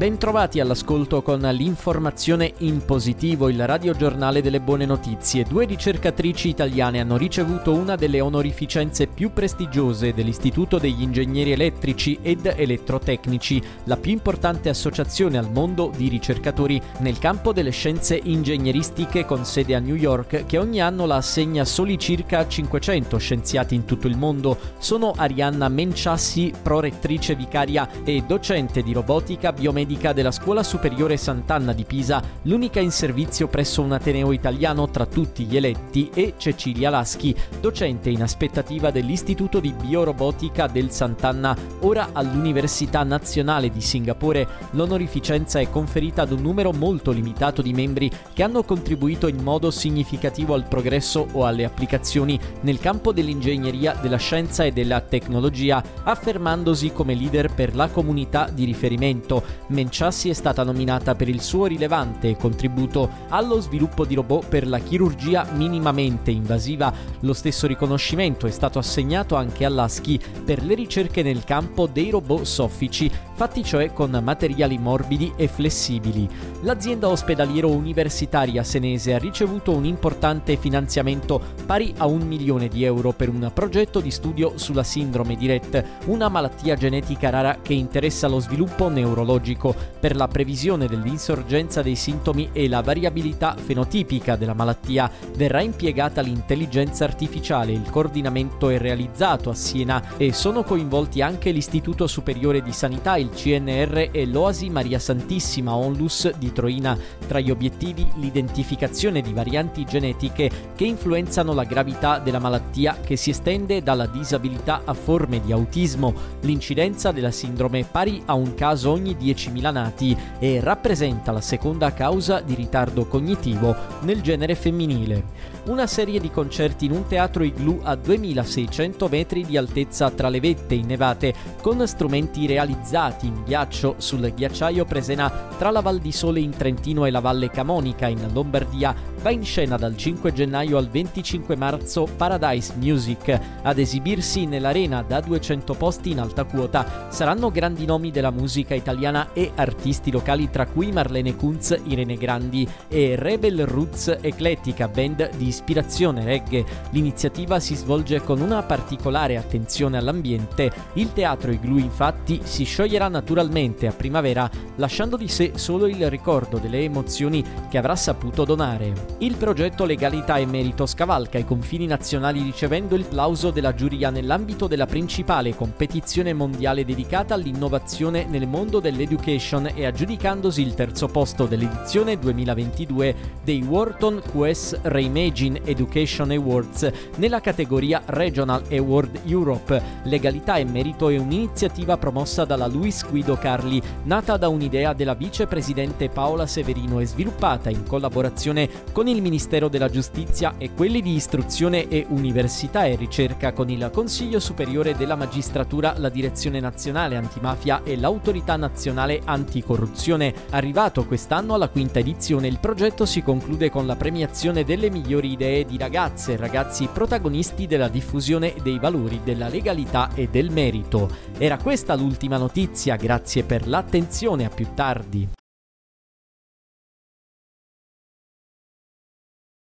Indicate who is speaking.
Speaker 1: Bentrovati all'ascolto con l'informazione in positivo, il radiogiornale delle buone notizie. Due ricercatrici italiane hanno ricevuto una delle onorificenze più prestigiose dell'Istituto degli Ingegneri Elettrici ed Elettrotecnici, la più importante associazione al mondo di ricercatori nel campo delle scienze ingegneristiche con sede a New York, che ogni anno la assegna soli circa 500 scienziati in tutto il mondo. Sono Arianna Menciassi, prorettrice vicaria e docente di robotica biomedica della Scuola Superiore Sant'Anna di Pisa, l'unica in servizio presso un ateneo italiano tra tutti gli eletti, e Cecilia Laschi, docente in aspettativa dell'Istituto di Biorobotica del Sant'Anna, ora all'Università Nazionale di Singapore. L'onorificenza è conferita ad un numero molto limitato di membri che hanno contribuito in modo significativo al progresso o alle applicazioni nel campo dell'ingegneria, della scienza e della tecnologia, affermandosi come leader per la comunità di riferimento. Menciassi è stata nominata per il suo rilevante contributo allo sviluppo di robot per la chirurgia minimamente invasiva. Lo stesso riconoscimento è stato assegnato anche all'ASCII per le ricerche nel campo dei robot soffici, fatti cioè con materiali morbidi e flessibili. L'azienda ospedaliero universitaria senese ha ricevuto un importante finanziamento pari a un milione di euro per un progetto di studio sulla sindrome di Rett, una malattia genetica rara che interessa lo sviluppo neurologico per la previsione dell'insorgenza dei sintomi e la variabilità fenotipica della malattia verrà impiegata l'intelligenza artificiale, il coordinamento è realizzato a Siena e sono coinvolti anche l'Istituto Superiore di Sanità, il CNR e l'Oasi Maria Santissima Onlus di Troina. Tra gli obiettivi l'identificazione di varianti genetiche che influenzano la gravità della malattia che si estende dalla disabilità a forme di autismo, l'incidenza della sindrome pari a un caso ogni 10.000 nati e rappresenta la seconda causa di ritardo cognitivo nel genere femminile. Una serie di concerti in un teatro igloo a 2600 metri di altezza tra le vette innevate, con strumenti realizzati in ghiaccio sul ghiacciaio Presena tra la Val di Sole in Trentino e la Valle Camonica in Lombardia, va in scena dal 5 gennaio al 25 marzo Paradise Music. Ad esibirsi nell'arena da 200 posti in alta quota saranno grandi nomi della musica italiana e artisti locali tra cui Marlene Kunz, Irene Grandi e Rebel Roots Eclettica, band di ispirazione reggae. L'iniziativa si svolge con una particolare attenzione all'ambiente. Il teatro Igloo infatti si scioglierà naturalmente a primavera, lasciando di sé solo il ricordo delle emozioni che avrà saputo donare. Il progetto Legalità e Merito scavalca i confini nazionali ricevendo il plauso della giuria nell'ambito della principale competizione mondiale dedicata all'innovazione nel mondo dell'education e aggiudicandosi il terzo posto dell'edizione 2022 dei Wharton QS Reimagine Education Awards nella categoria Regional Award Europe. Legalità e Merito è un'iniziativa promossa dalla Luis Guido Carli, nata da un'idea della vicepresidente Paola Severino e sviluppata in collaborazione con il Ministero della Giustizia e quelli di Istruzione e Università e Ricerca con il Consiglio Superiore della Magistratura, la Direzione Nazionale Antimafia e l'Autorità Nazionale Anticorruzione. Arrivato quest'anno alla quinta edizione, il progetto si conclude con la premiazione delle migliori idee di ragazze e ragazzi protagonisti della diffusione dei valori della legalità e del merito. Era questa l'ultima notizia, grazie per l'attenzione, a più tardi.